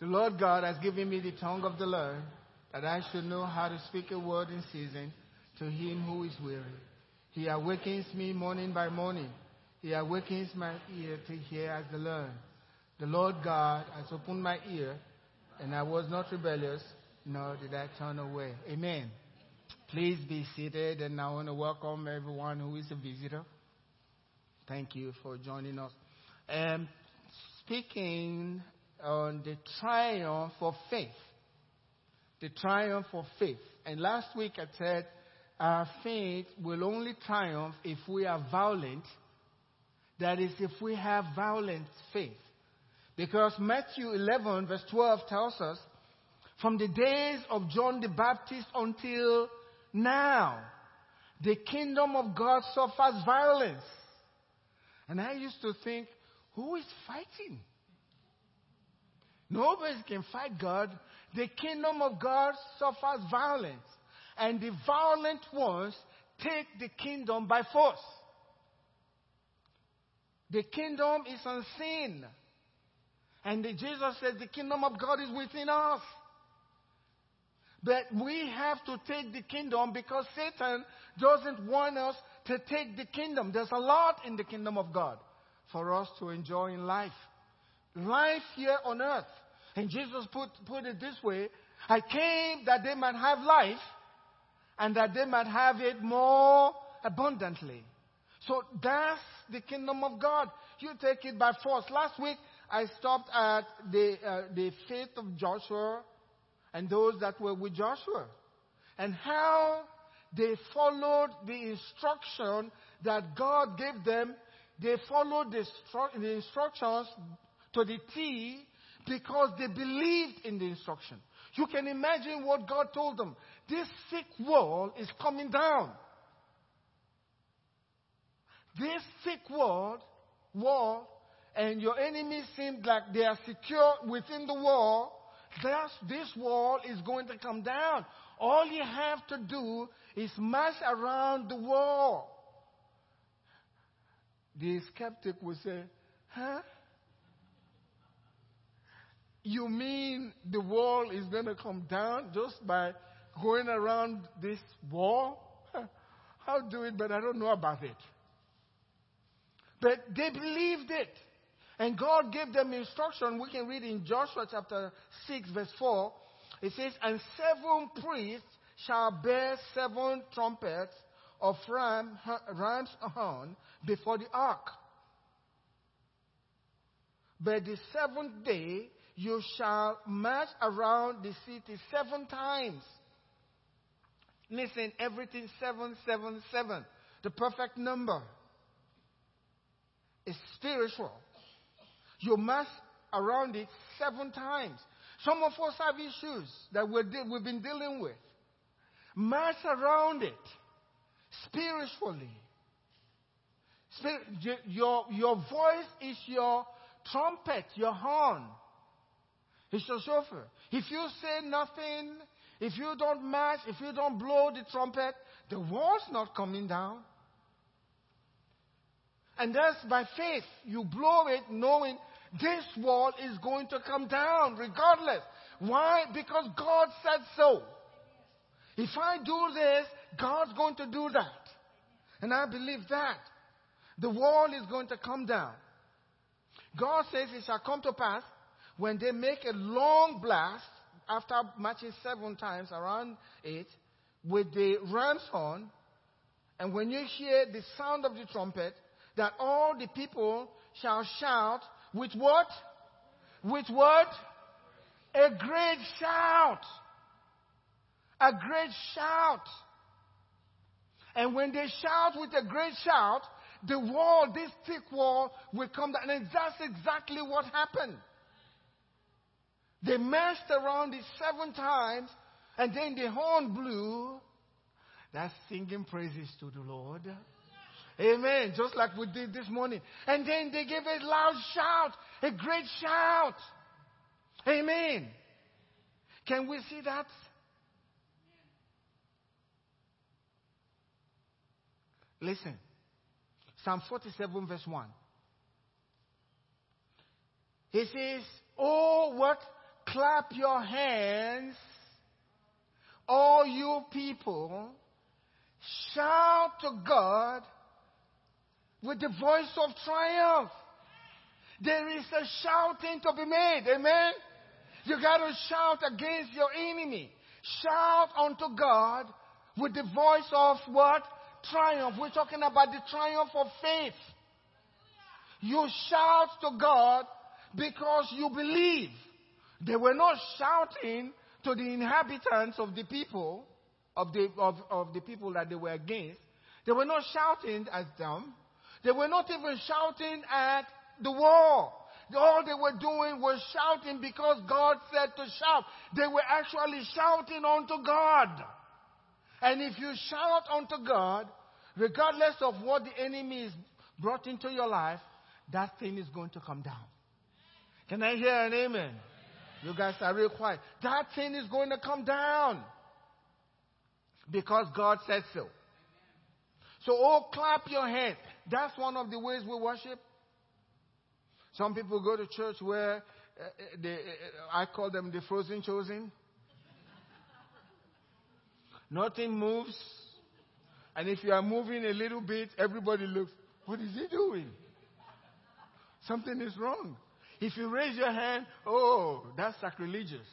The Lord God has given me the tongue of the learned, that I should know how to speak a word in season to him who is weary. He awakens me morning by morning. He awakens my ear to hear as the learned. The Lord God has opened my ear, and I was not rebellious, nor did I turn away. Amen. Please be seated, and I want to welcome everyone who is a visitor. Thank you for joining us. Um, speaking on the triumph of faith. The triumph of faith. And last week I said our faith will only triumph if we are violent. That is, if we have violent faith. Because Matthew 11, verse 12 tells us, from the days of John the Baptist until now, the kingdom of God suffers violence. And I used to think, who is fighting? Nobody can fight God. The kingdom of God suffers violence. And the violent ones take the kingdom by force. The kingdom is unseen. And Jesus says the kingdom of God is within us. But we have to take the kingdom because Satan doesn't want us to take the kingdom. There's a lot in the kingdom of God for us to enjoy in life. Life here on earth. And Jesus put, put it this way I came that they might have life and that they might have it more abundantly. So that's the kingdom of God. You take it by force. Last week, I stopped at the, uh, the faith of Joshua and those that were with Joshua and how they followed the instruction that God gave them. They followed the, the instructions to the T because they believed in the instruction. You can imagine what God told them. This thick wall is coming down. This thick wall, wall, and your enemies seem like they are secure within the wall. Thus, this wall is going to come down. All you have to do is march around the wall. The skeptic will say, huh? You mean the wall is going to come down just by going around this wall? I'll do it, but I don't know about it. But they believed it. And God gave them instruction. We can read in Joshua chapter 6, verse 4. It says, And seven priests shall bear seven trumpets of ram, ram's horn before the ark. But the seventh day you shall march around the city seven times. Listen, everything seven, seven, seven. The perfect number is spiritual. You march around it seven times. Some of us have issues that we have been dealing with. March around it spiritually. Spirit, your, your voice is your trumpet, your horn. He's your shofar. If you say nothing, if you don't march, if you don't blow the trumpet, the wall's not coming down. And that's by faith. You blow it knowing this wall is going to come down regardless. Why? Because God said so. If I do this, God's going to do that. And I believe that. The wall is going to come down. God says it shall come to pass when they make a long blast after marching seven times around it with the ram's horn, and when you hear the sound of the trumpet, that all the people shall shout with what? With what? A great shout. A great shout. And when they shout with a great shout, the wall, this thick wall, will come down. And that's exactly what happened. They messed around it seven times, and then the horn blew. That's singing praises to the Lord. Amen. Just like we did this morning. And then they gave a loud shout, a great shout. Amen. Can we see that? Listen. Psalm 47, verse 1. He says, Oh, what clap your hands, all you people, shout to God with the voice of triumph. There is a shouting to be made. Amen. You got to shout against your enemy. Shout unto God with the voice of what? Triumph. We're talking about the triumph of faith. You shout to God because you believe. They were not shouting to the inhabitants of the people, of the, of, of the people that they were against. They were not shouting at them. They were not even shouting at the wall. All they were doing was shouting because God said to shout. They were actually shouting unto God. And if you shout unto God, regardless of what the enemy is brought into your life, that thing is going to come down. Can I hear an amen? You guys are real quiet. That thing is going to come down. Because God said so. So, oh, clap your hands. That's one of the ways we worship. Some people go to church where uh, they, uh, I call them the frozen chosen. Nothing moves. And if you are moving a little bit, everybody looks, what is he doing? Something is wrong. If you raise your hand, oh, that's sacrilegious.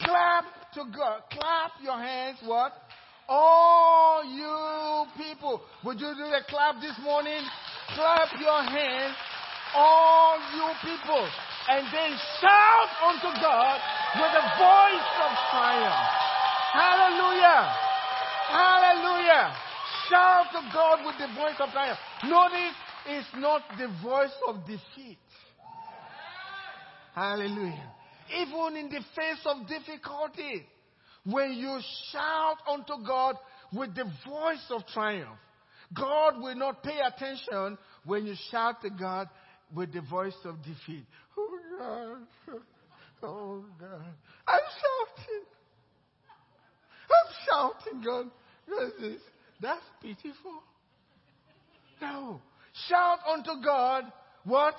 Clap to God. Clap your hands. What? All you people. Would you do the clap this morning? Clap your hands. All you people. And then shout unto God with a voice of triumph. Hallelujah. Hallelujah. Shout to God with the voice of triumph. Notice it's not the voice of defeat. Hallelujah. Even in the face of difficulty, when you shout unto God with the voice of triumph, God will not pay attention when you shout to God with the voice of defeat. Oh God. Oh God. I'm shouting. I'm shouting, God. What is this? That's pitiful. No. Shout unto God what?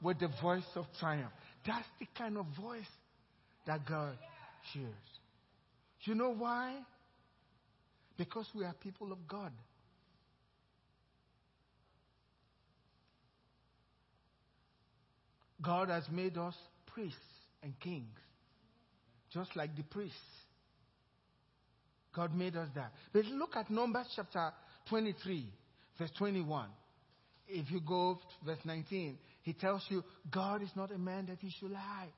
With the voice of triumph. That's the kind of voice that God hears. You know why? Because we are people of God. God has made us priests and kings, just like the priests. God made us that. But look at Numbers chapter 23, verse 21 if you go to verse 19, he tells you, God is not a man that he should lie,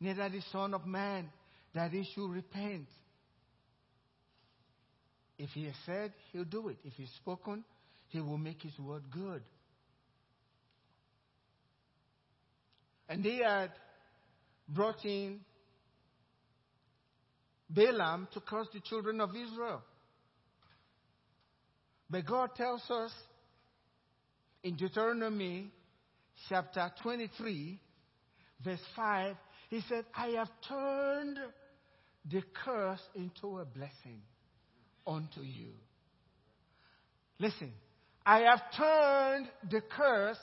neither the Son of Man that he should repent. If he has said, he'll do it. If he's spoken, he will make his word good. And they had brought in Balaam to curse the children of Israel. But God tells us in Deuteronomy chapter 23, verse 5, he said, I have turned the curse into a blessing unto you. Listen, I have turned the curse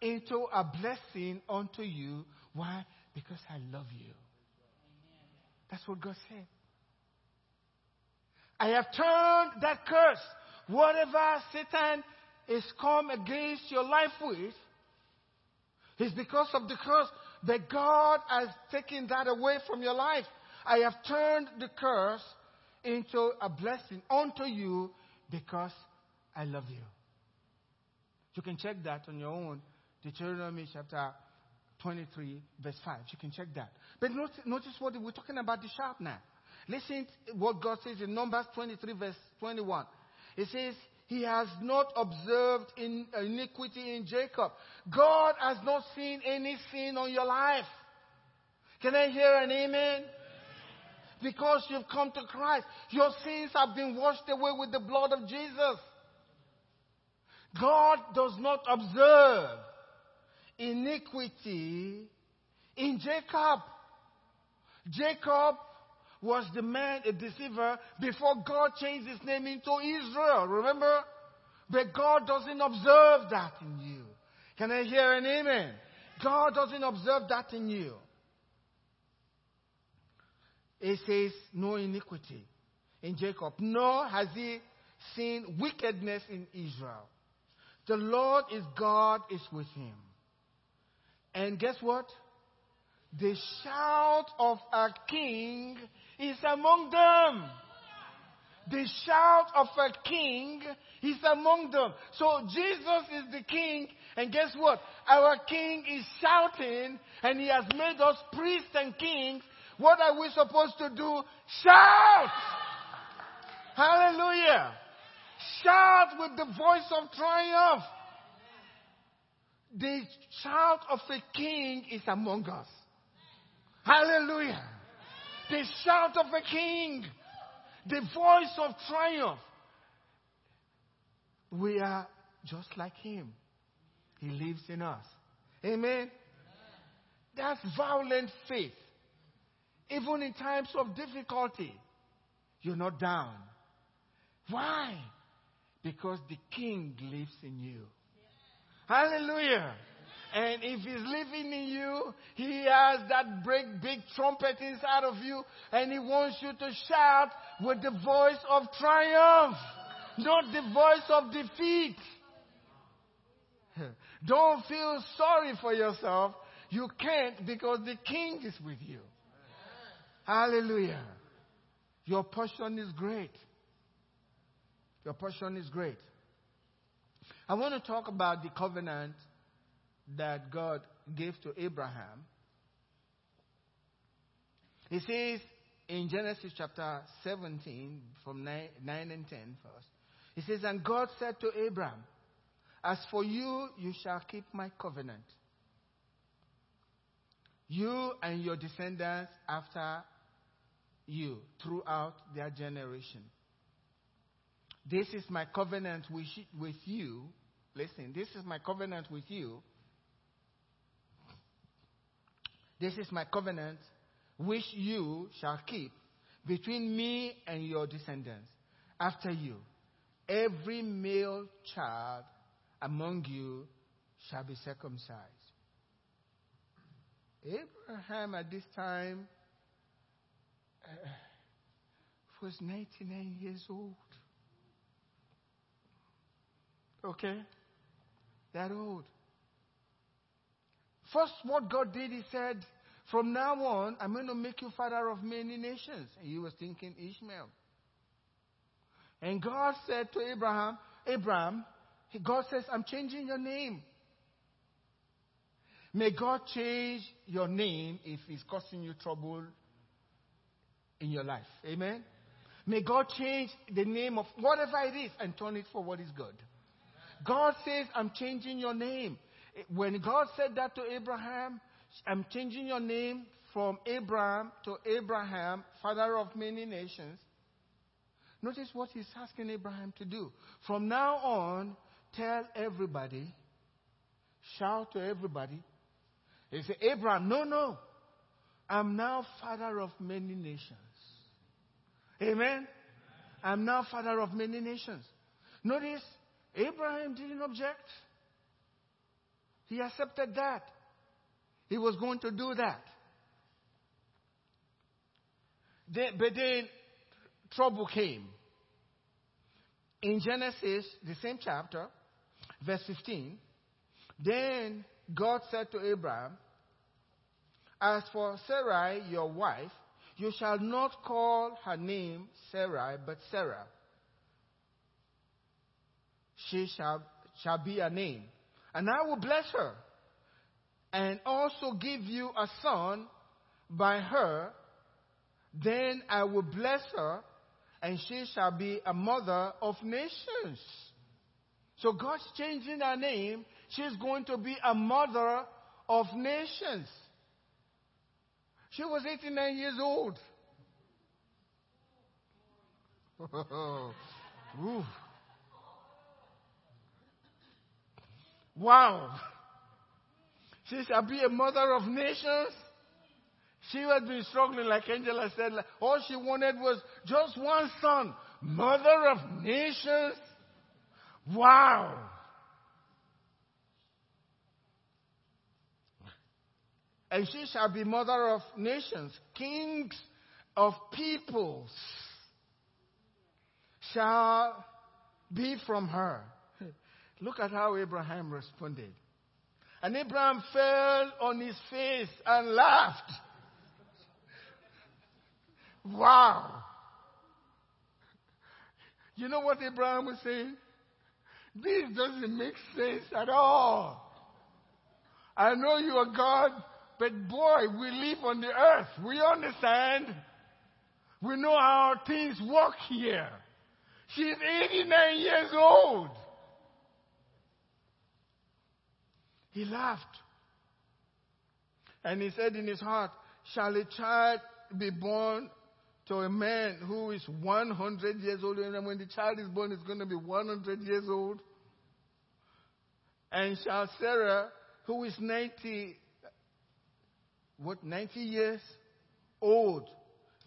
into a blessing unto you. Why? Because I love you. That's what God said. I have turned that curse. Whatever Satan is come against your life with is because of the curse that God has taken that away from your life. I have turned the curse into a blessing unto you because I love you. You can check that on your own. Deuteronomy chapter 23, verse 5. You can check that. But notice, notice what we're talking about the shout now. Listen what God says in Numbers 23, verse 21. It says, he has not observed in uh, iniquity in Jacob. God has not seen any sin on your life. Can I hear an amen? Because you've come to Christ. Your sins have been washed away with the blood of Jesus. God does not observe iniquity in Jacob. Jacob was the man a deceiver before God changed his name into Israel. Remember? But God doesn't observe that in you. Can I hear an amen? God doesn't observe that in you. it says, no iniquity in Jacob, nor has he seen wickedness in Israel. The Lord is God is with him. And guess what? The shout of a king is among them. The shout of a king is among them. So Jesus is the king, and guess what? Our king is shouting, and he has made us priests and kings. What are we supposed to do? Shout! Hallelujah! Shout with the voice of triumph. The shout of a king is among us. Hallelujah. The shout of a king. The voice of triumph. We are just like him. He lives in us. Amen. That's violent faith. Even in times of difficulty, you're not down. Why? Because the king lives in you. Hallelujah. And if he's living in you, he has that big, big trumpet inside of you, and he wants you to shout with the voice of triumph, not the voice of defeat. Don't feel sorry for yourself. You can't because the king is with you. Hallelujah. Your portion is great. Your portion is great. I want to talk about the covenant that God gave to Abraham. He says in Genesis chapter 17, from 9, 9 and 10 first, he says, And God said to Abraham, As for you, you shall keep my covenant. You and your descendants after you throughout their generation. This is my covenant with, with you Listen, this is my covenant with you. This is my covenant which you shall keep between me and your descendants after you. Every male child among you shall be circumcised. Abraham at this time uh, was 99 years old. Okay? that old. First, what God did, He said, From now on, I'm going to make you father of many nations. And he was thinking Ishmael. And God said to Abraham, Abraham, God says, I'm changing your name. May God change your name if it's causing you trouble in your life. Amen? May God change the name of whatever it is and turn it for what is good. God says, I'm changing your name. When God said that to Abraham, I'm changing your name from Abram to Abraham, father of many nations. Notice what he's asking Abraham to do. From now on, tell everybody, shout to everybody. He said, Abraham, no, no. I'm now father of many nations. Amen? I'm now father of many nations. Notice Abraham didn't object. He accepted that. He was going to do that. but then trouble came. In Genesis, the same chapter, verse 15, then God said to Abraham, As for Sarai, your wife, you shall not call her name Sarai, but Sarah she shall, shall be a name. And I will bless her and also give you a son by her. Then I will bless her and she shall be a mother of nations. So God's changing her name. She's going to be a mother of nations. She was 89 years old. Wow. She shall be a mother of nations. She had been struggling, like Angela said. All she wanted was just one son. Mother of nations. Wow. And she shall be mother of nations. Kings of peoples shall be from her. Look at how Abraham responded. And Abraham fell on his face and laughed. Wow. You know what Abraham was saying? This doesn't make sense at all. I know you are God, but boy, we live on the earth. We understand. We know how things work here. She's 89 years old. He laughed. And he said in his heart, Shall a child be born to a man who is 100 years old? And when the child is born, it's going to be 100 years old. And shall Sarah, who is 90, what, 90 years old,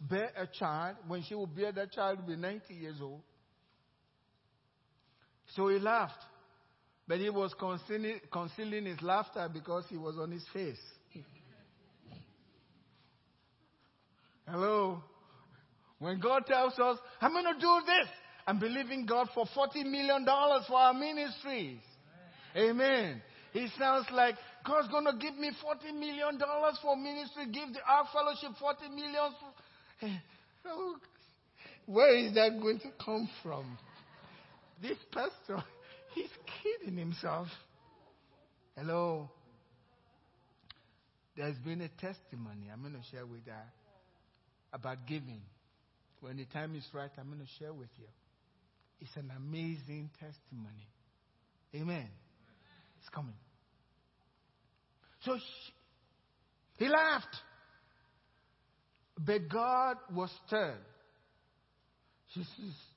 bear a child? When she will bear that child, will be 90 years old. So he laughed. But he was concealing, concealing his laughter because he was on his face. Hello? When God tells us, I'm going to do this, I'm believing God for $40 million for our ministries. Amen. It sounds like God's going to give me $40 million for ministry, give the Ark Fellowship $40 million. Where is that going to come from? This pastor, he's kidding himself. Hello. There's been a testimony I'm going to share with you about giving. When the time is right, I'm going to share with you. It's an amazing testimony. Amen. It's coming. So she, he laughed. But God was stern. She,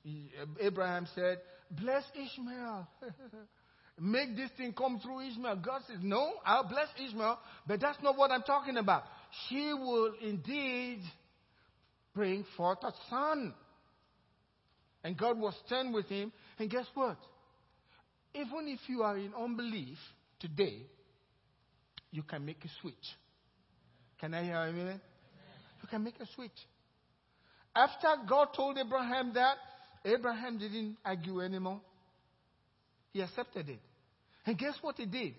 he, Abraham said, Bless Ishmael. Make this thing come through Ishmael. God says, No, I'll bless Ishmael, but that's not what I'm talking about. She will indeed bring forth a son. And God was stern with him. And guess what? Even if you are in unbelief today, you can make a switch. Can I hear a minute? You can make a switch. After God told Abraham that, Abraham didn't argue anymore. He accepted it. And guess what he did?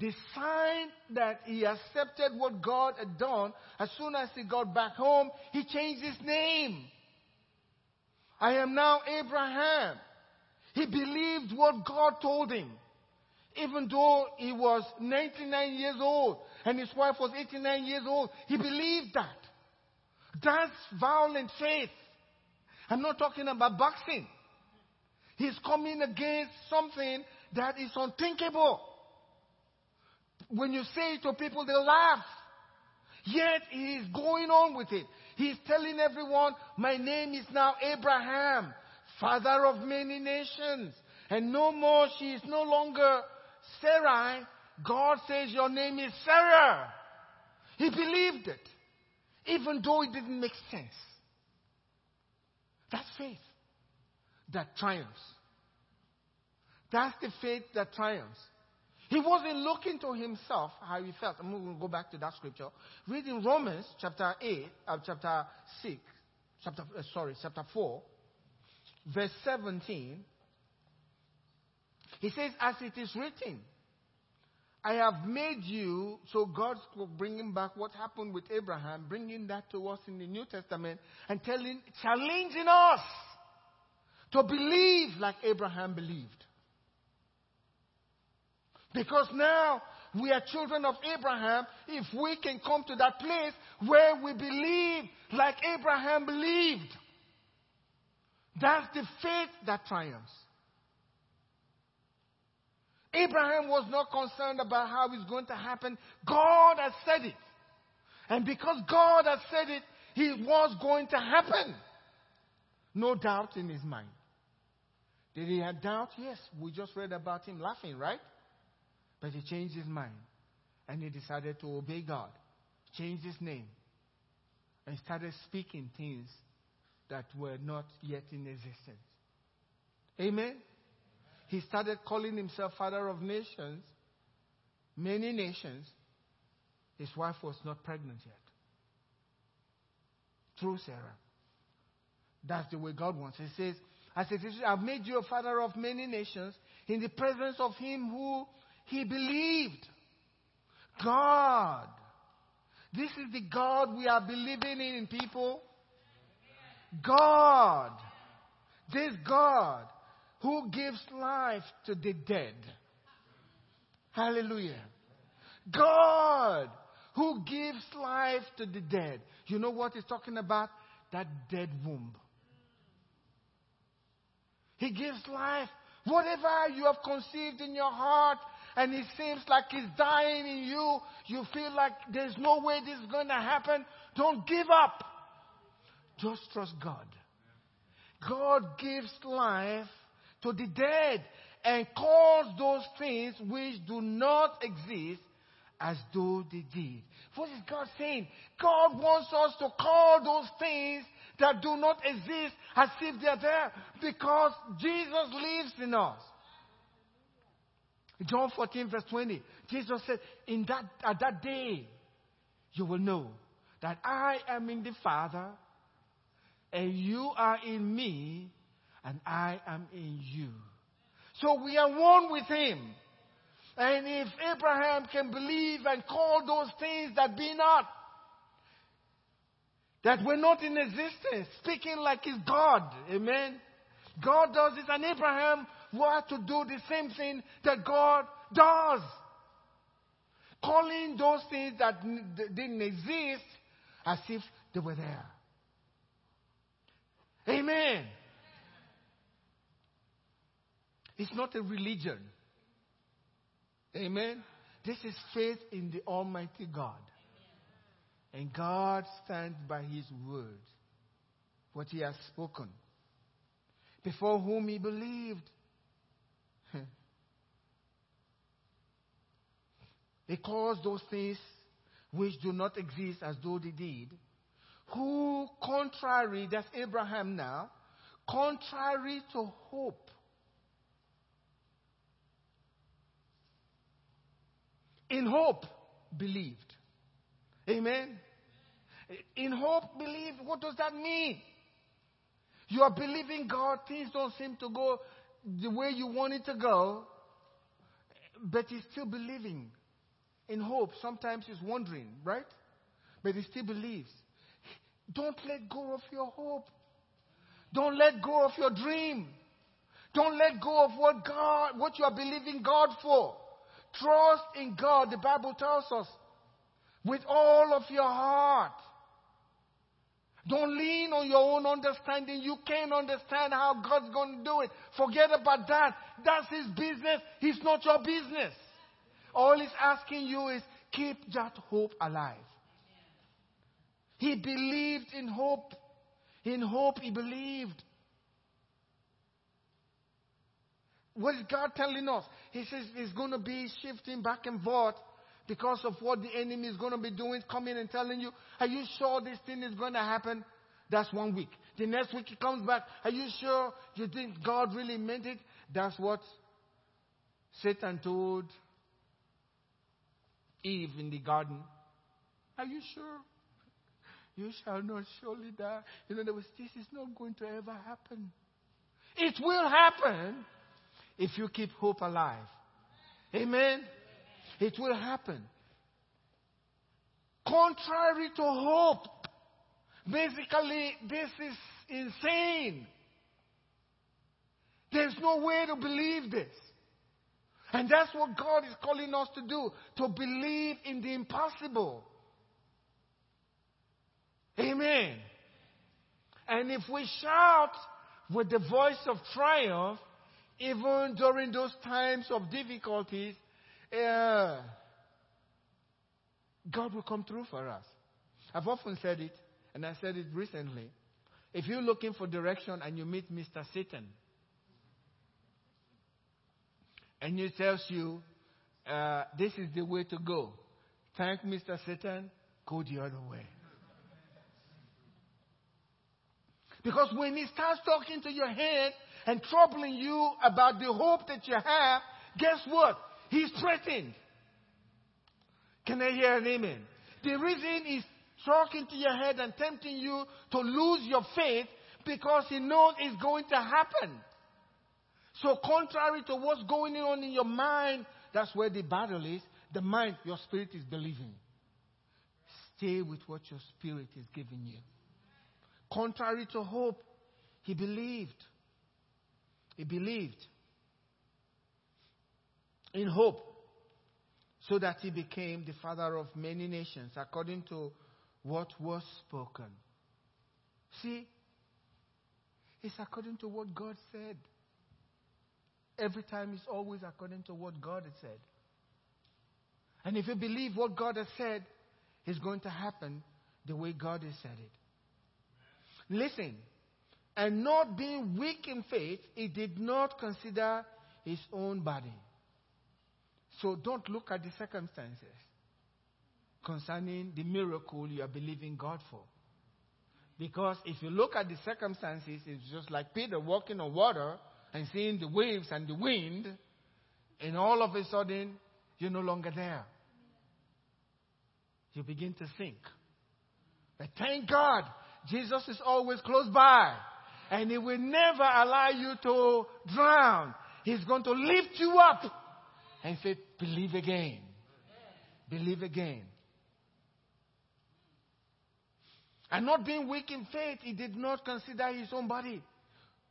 The sign that he accepted what God had done, as soon as he got back home, he changed his name. I am now Abraham. He believed what God told him. Even though he was 99 years old and his wife was 89 years old, he believed that. That's violent faith. I'm not talking about boxing. He's coming against something that is unthinkable. When you say it to people, they laugh. Yet he is going on with it. He's telling everyone, My name is now Abraham, father of many nations. And no more, she is no longer Sarai. God says, Your name is Sarah. He believed it, even though it didn't make sense. That's faith that triumphs. That's the faith that triumphs. He wasn't looking to himself how he felt. I'm going to go back to that scripture. Read in Romans chapter 8, uh, chapter 6, chapter, uh, sorry, chapter 4, verse 17. He says, as it is written, I have made you, so God's bringing back what happened with Abraham, bringing that to us in the New Testament and telling, challenging us to believe like Abraham believed. Because now we are children of Abraham. If we can come to that place where we believe like Abraham believed, that's the faith that triumphs. Abraham was not concerned about how it's going to happen. God has said it. And because God has said it, it was going to happen. No doubt in his mind. Did he have doubt? Yes. We just read about him laughing, right? But he changed his mind and he decided to obey God, changed his name, and started speaking things that were not yet in existence. Amen? He started calling himself Father of Nations, many nations. His wife was not pregnant yet. through Sarah. That's the way God wants. He says, I said, I've made you a father of many nations in the presence of him who he believed. God. This is the God we are believing in, people. God. This God who gives life to the dead. Hallelujah. God who gives life to the dead. You know what he's talking about? That dead womb. He gives life. Whatever you have conceived in your heart and it seems like it's dying in you, you feel like there's no way this is going to happen, don't give up. Just trust God. God gives life to the dead and calls those things which do not exist as though they did. What is God saying? God wants us to call those things that do not exist as if they're there because Jesus lives in us. John 14, verse 20, Jesus said, In that, at that day, you will know that I am in the Father, and you are in me, and I am in you. So we are one with Him. And if Abraham can believe and call those things that be not, that were not in existence, speaking like he's God. Amen. God does this, and Abraham had to do the same thing that God does. Calling those things that didn't exist as if they were there. Amen. It's not a religion. Amen. This is faith in the Almighty God. And God stands by His word, what He has spoken, before whom He believed. he calls those things which do not exist as though they did. Who, contrary, that's Abraham now, contrary to hope, in hope believed. Amen. In hope, believe. What does that mean? You are believing God, things don't seem to go the way you want it to go, but he's still believing. In hope, sometimes he's wondering, right? But he still believes. Don't let go of your hope. Don't let go of your dream. Don't let go of what God, what you are believing God for. Trust in God. The Bible tells us with all of your heart. Don't lean on your own understanding. You can't understand how God's going to do it. Forget about that. That's His business. He's not your business. All He's asking you is keep that hope alive. He believed in hope. In hope, He believed. What is God telling us? He says He's going to be shifting back and forth because of what the enemy is going to be doing, coming and telling you, Are you sure this thing is going to happen? That's one week. The next week he comes back, Are you sure you think God really meant it? That's what Satan told Eve in the garden. Are you sure? You shall not surely die. In other words, this is not going to ever happen. It will happen if you keep hope alive. Amen. It will happen. Contrary to hope. Basically, this is insane. There's no way to believe this. And that's what God is calling us to do to believe in the impossible. Amen. And if we shout with the voice of triumph, even during those times of difficulties, uh, God will come through for us. I've often said it, and I said it recently. If you're looking for direction and you meet Mr. Satan, and he tells you, uh, this is the way to go, thank Mr. Satan, go the other way. Because when he starts talking to your head and troubling you about the hope that you have, guess what? He's threatened. Can I hear an amen? The reason is talk into your head and tempting you to lose your faith because he knows it's going to happen. So, contrary to what's going on in your mind, that's where the battle is. The mind, your spirit is believing. Stay with what your spirit is giving you. Contrary to hope, he believed. He believed in hope so that he became the father of many nations according to what was spoken. See, it's according to what God said. Every time it's always according to what God has said. And if you believe what God has said is going to happen the way God has said it. Listen, and not being weak in faith, he did not consider his own body. So don't look at the circumstances concerning the miracle you are believing God for. Because if you look at the circumstances, it's just like Peter walking on water and seeing the waves and the wind, and all of a sudden, you're no longer there. You begin to sink. But thank God, Jesus is always close by, and He will never allow you to drown. He's going to lift you up and say, Believe again. Believe again. And not being weak in faith, he did not consider his own body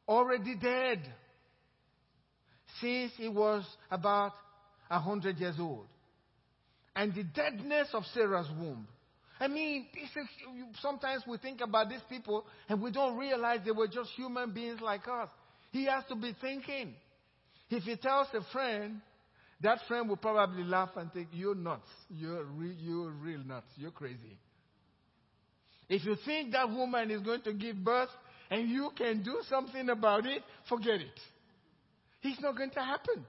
already dead since he was about a hundred years old. And the deadness of Sarah's womb. I mean, sometimes we think about these people and we don't realize they were just human beings like us. He has to be thinking. If he tells a friend, that friend will probably laugh and think, You're nuts. You're, re- you're real nuts. You're crazy. If you think that woman is going to give birth and you can do something about it, forget it. It's not going to happen.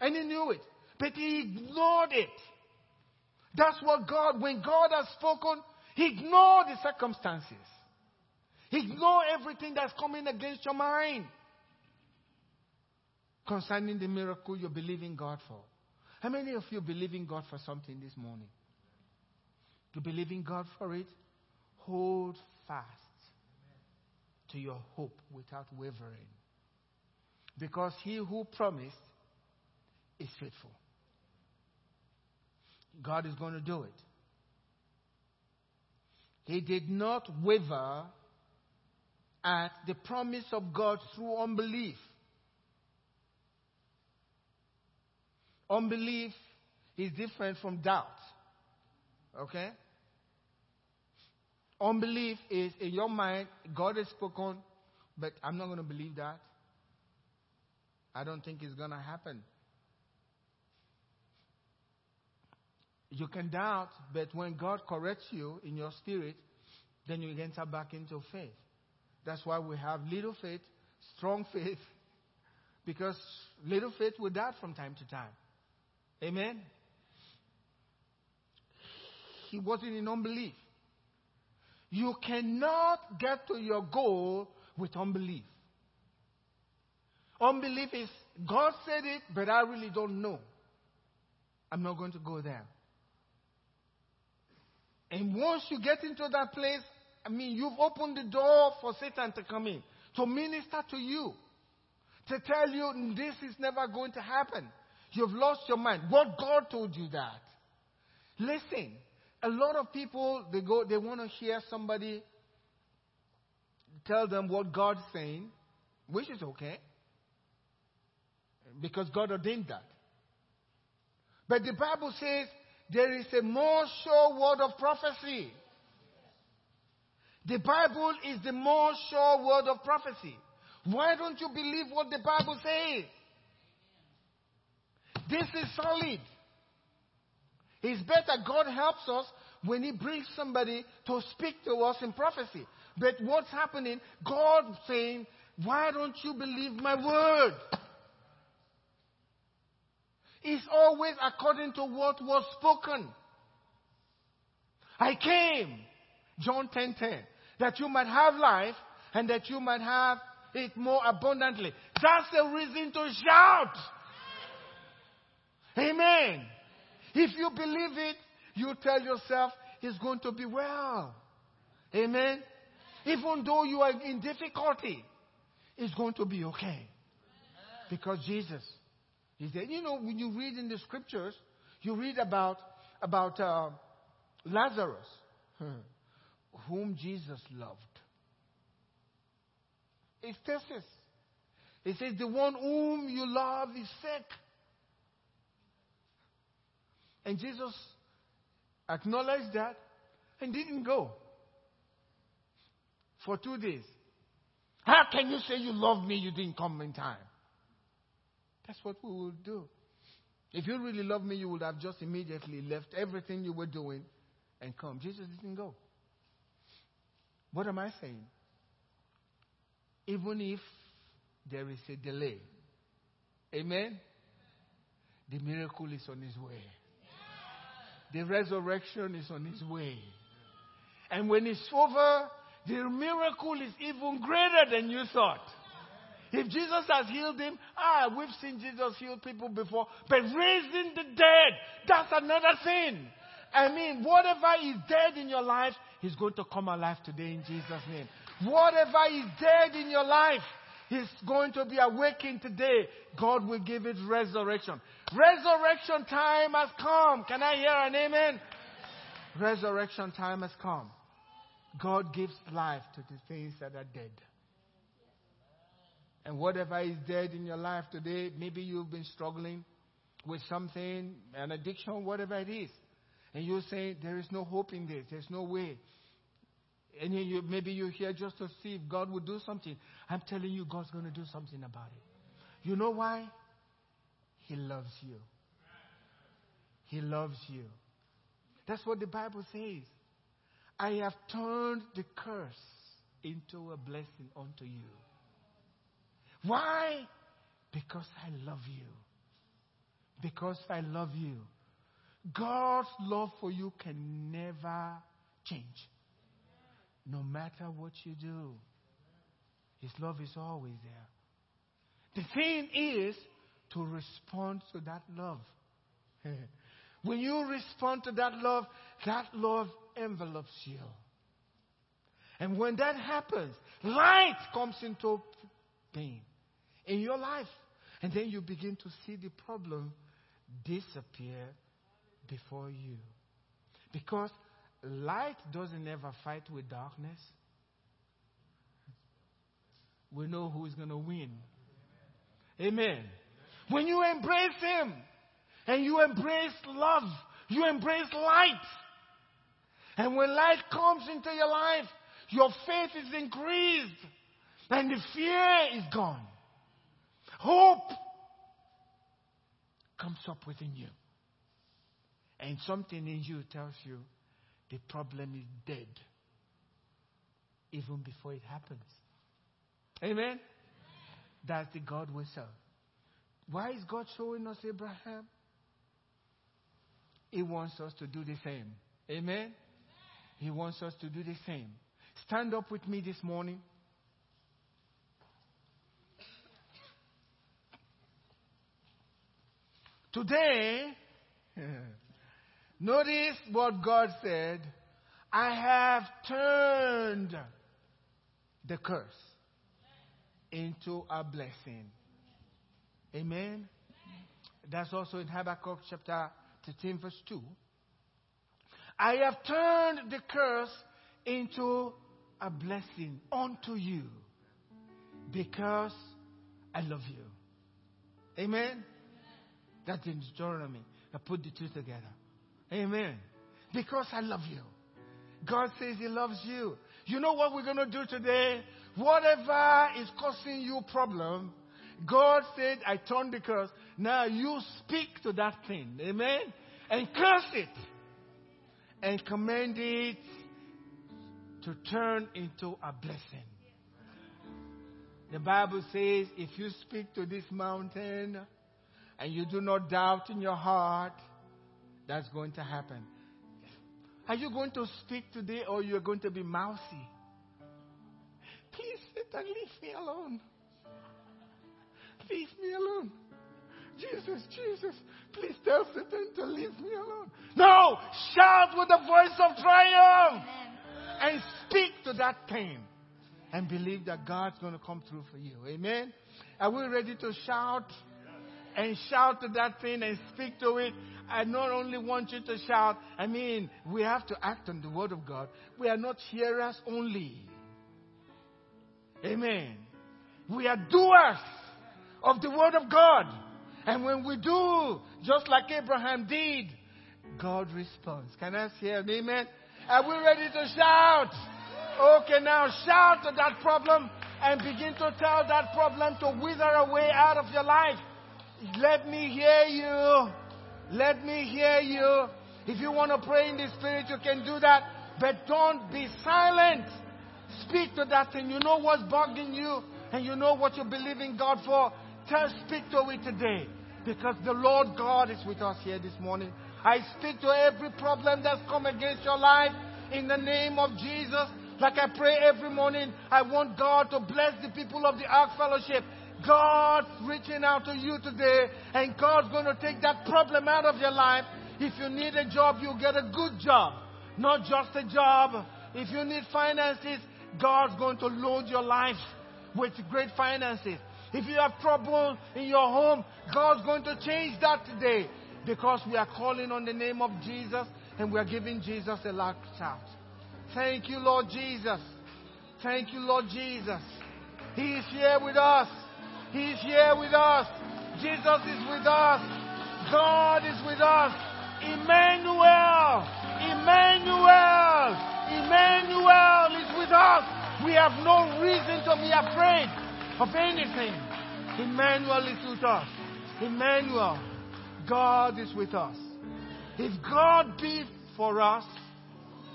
And he knew it. But he ignored it. That's what God, when God has spoken, he ignored the circumstances. Ignore everything that's coming against your mind concerning the miracle you're believing God for. How many of you believe in God for something this morning? You believe in God for it? Hold fast to your hope without wavering. Because he who promised is faithful. God is going to do it. He did not waver at the promise of God through unbelief. Unbelief is different from doubt. Okay? Unbelief is in your mind, God has spoken, but I'm not going to believe that. I don't think it's going to happen. You can doubt, but when God corrects you in your spirit, then you enter back into faith. That's why we have little faith, strong faith, because little faith will doubt from time to time. Amen? He wasn't in unbelief. You cannot get to your goal with unbelief. Unbelief is God said it, but I really don't know. I'm not going to go there. And once you get into that place, I mean, you've opened the door for Satan to come in, to minister to you, to tell you mm, this is never going to happen. You've lost your mind. What God told you that? Listen, a lot of people they go they want to hear somebody tell them what God's saying, which is okay. Because God ordained that. But the Bible says there is a more sure word of prophecy. The Bible is the more sure word of prophecy. Why don't you believe what the Bible says? This is solid. It's better God helps us when He brings somebody to speak to us in prophecy. But what's happening? God saying, Why don't you believe my word? It's always according to what was spoken. I came, John 10 10, that you might have life and that you might have it more abundantly. That's the reason to shout. Amen. If you believe it, you tell yourself, it's going to be well. Amen. Even though you are in difficulty, it's going to be okay. Because Jesus is said, You know, when you read in the scriptures, you read about, about uh, Lazarus, whom Jesus loved. It's this. It says, The one whom you love is sick. And Jesus acknowledged that and didn't go for two days. How can you say you love me? You didn't come in time. That's what we will do. If you really love me, you would have just immediately left everything you were doing and come. Jesus didn't go. What am I saying? Even if there is a delay, amen, the miracle is on its way. The resurrection is on its way. And when it's over, the miracle is even greater than you thought. If Jesus has healed him, ah, we've seen Jesus heal people before, but raising the dead, that's another thing. I mean, whatever is dead in your life is going to come alive today in Jesus' name. Whatever is dead in your life is going to be awakened today. God will give it resurrection. Resurrection time has come. Can I hear an amen? Resurrection time has come. God gives life to the things that are dead. And whatever is dead in your life today, maybe you've been struggling with something, an addiction, whatever it is. And you're saying, there is no hope in this, there's no way. And you, maybe you're here just to see if God will do something. I'm telling you, God's going to do something about it. You know why? He loves you. He loves you. That's what the Bible says. I have turned the curse into a blessing unto you. Why? Because I love you. Because I love you. God's love for you can never change. No matter what you do, His love is always there. The thing is to respond to that love. when you respond to that love, that love envelopes you. And when that happens, light comes into being in your life. And then you begin to see the problem disappear before you. Because light doesn't ever fight with darkness. We know who is going to win. Amen. When you embrace Him and you embrace love, you embrace light. And when light comes into your life, your faith is increased and the fear is gone. Hope comes up within you. And something in you tells you the problem is dead even before it happens. Amen? That's the God we serve. Why is God showing us Abraham? He wants us to do the same. Amen? He wants us to do the same. Stand up with me this morning. Today, notice what God said I have turned the curse into a blessing. Amen. That's also in Habakkuk chapter 13, verse 2. I have turned the curse into a blessing unto you because I love you. Amen. That's in Deuteronomy. I put the two together. Amen. Because I love you. God says He loves you. You know what we're going to do today? Whatever is causing you problem, God said, I turn the curse. Now you speak to that thing. Amen. And curse it. And command it to turn into a blessing. The Bible says, if you speak to this mountain, and you do not doubt in your heart, that's going to happen. Are you going to speak today or you're going to be mousy? Please, sit Satan, leave me alone. Leave me alone. Jesus, Jesus, please tell Satan to leave me alone. No! Shout with the voice of triumph and speak to that pain and believe that God's going to come through for you. Amen? Are we ready to shout? And shout to that thing and speak to it. I not only want you to shout, I mean, we have to act on the Word of God. We are not hearers only. Amen. We are doers of the Word of God. And when we do, just like Abraham did, God responds. Can I hear an amen? Are we ready to shout? Okay, now shout to that problem and begin to tell that problem to wither away out of your life. Let me hear you. Let me hear you. If you want to pray in the Spirit, you can do that. But don't be silent. Speak to that thing. You know what's bugging you and you know what you believe in God for. Tell, speak to it today. Because the Lord God is with us here this morning. I speak to every problem that's come against your life in the name of Jesus. Like I pray every morning, I want God to bless the people of the Ark Fellowship. God's reaching out to you today, and God's going to take that problem out of your life. If you need a job, you get a good job, not just a job. If you need finances, God's going to load your life with great finances. If you have trouble in your home, God's going to change that today because we are calling on the name of Jesus and we are giving Jesus a loud shout. Thank you, Lord Jesus. Thank you, Lord Jesus. He is here with us. He is here with us. Jesus is with us. God is with us. Emmanuel. Emmanuel. Emmanuel is with us. We have no reason to be afraid of anything. Emmanuel is with us. Emmanuel. God is with us. If God be for us,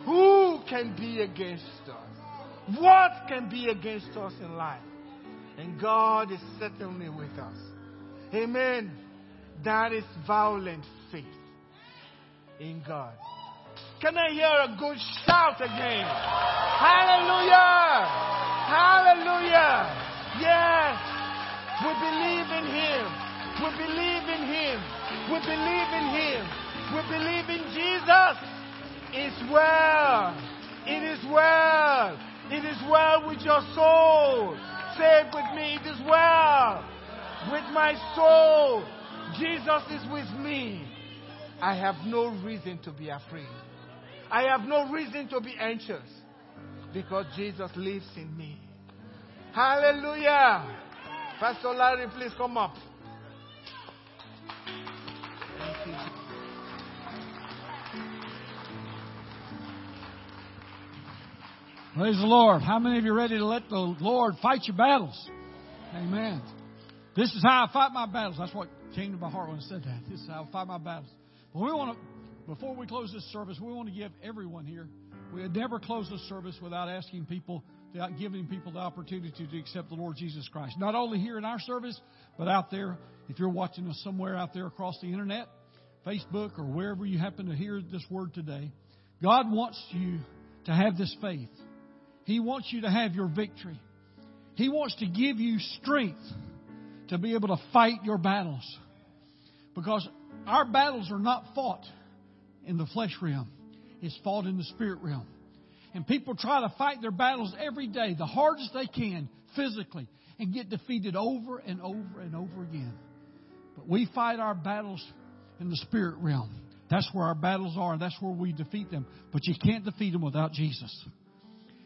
who can be against us? What can be against us in life? And God is certainly with us. Amen. That is violent faith in God. Can I hear a good shout again? Hallelujah! Hallelujah! Yes! We believe in Him. We believe in Him. We believe in Him. We believe in Jesus. It's well. It is well. It is well with your soul. It with me. It is well with my soul. Jesus is with me. I have no reason to be afraid. I have no reason to be anxious because Jesus lives in me. Hallelujah. Pastor Larry, please come up. Praise the Lord. How many of you are ready to let the Lord fight your battles? Amen. This is how I fight my battles. That's what came to my heart when I said that. This is how I fight my battles. But we want to, before we close this service, we want to give everyone here. We would never close this service without asking people, without giving people the opportunity to accept the Lord Jesus Christ. Not only here in our service, but out there. If you're watching us somewhere out there across the internet, Facebook, or wherever you happen to hear this word today, God wants you to have this faith. He wants you to have your victory. He wants to give you strength to be able to fight your battles. Because our battles are not fought in the flesh realm, it's fought in the spirit realm. And people try to fight their battles every day, the hardest they can, physically, and get defeated over and over and over again. But we fight our battles in the spirit realm. That's where our battles are. That's where we defeat them. But you can't defeat them without Jesus.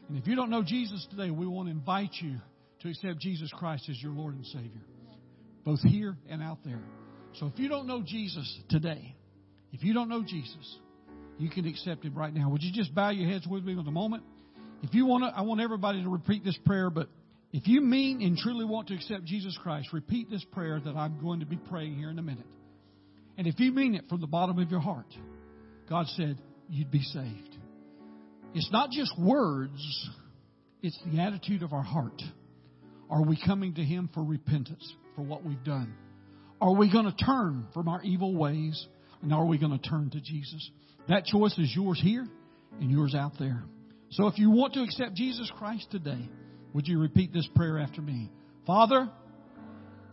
And if you don't know Jesus today, we want to invite you to accept Jesus Christ as your Lord and Savior, both here and out there. So if you don't know Jesus today, if you don't know Jesus, you can accept Him right now. Would you just bow your heads with me for a moment? If you want to, I want everybody to repeat this prayer, but if you mean and truly want to accept Jesus Christ, repeat this prayer that I'm going to be praying here in a minute. And if you mean it from the bottom of your heart, God said you'd be saved. It's not just words, it's the attitude of our heart. Are we coming to Him for repentance for what we've done? Are we going to turn from our evil ways? And are we going to turn to Jesus? That choice is yours here and yours out there. So if you want to accept Jesus Christ today, would you repeat this prayer after me? Father,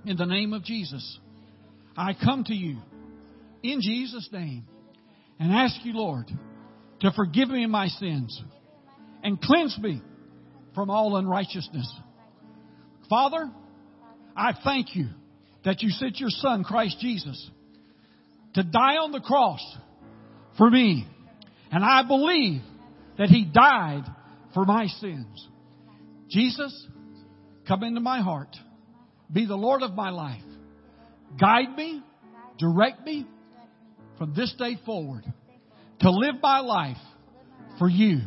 in the name of Jesus, I come to you in Jesus' name and ask you, Lord, to forgive me my sins and cleanse me from all unrighteousness. Father, I thank you that you sent your Son, Christ Jesus, to die on the cross for me. And I believe that He died for my sins. Jesus, come into my heart. Be the Lord of my life. Guide me, direct me from this day forward to live my life for you.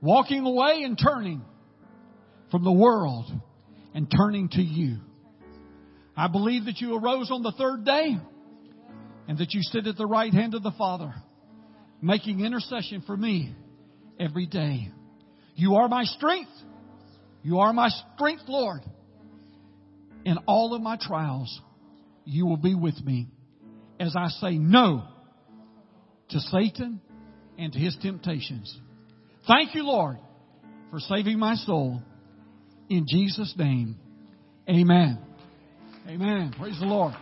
Walking away and turning from the world and turning to you. I believe that you arose on the third day and that you sit at the right hand of the Father, making intercession for me every day. You are my strength. You are my strength, Lord. In all of my trials, you will be with me as I say no to Satan and to his temptations. Thank you, Lord, for saving my soul. In Jesus' name, amen. Amen. Praise the Lord.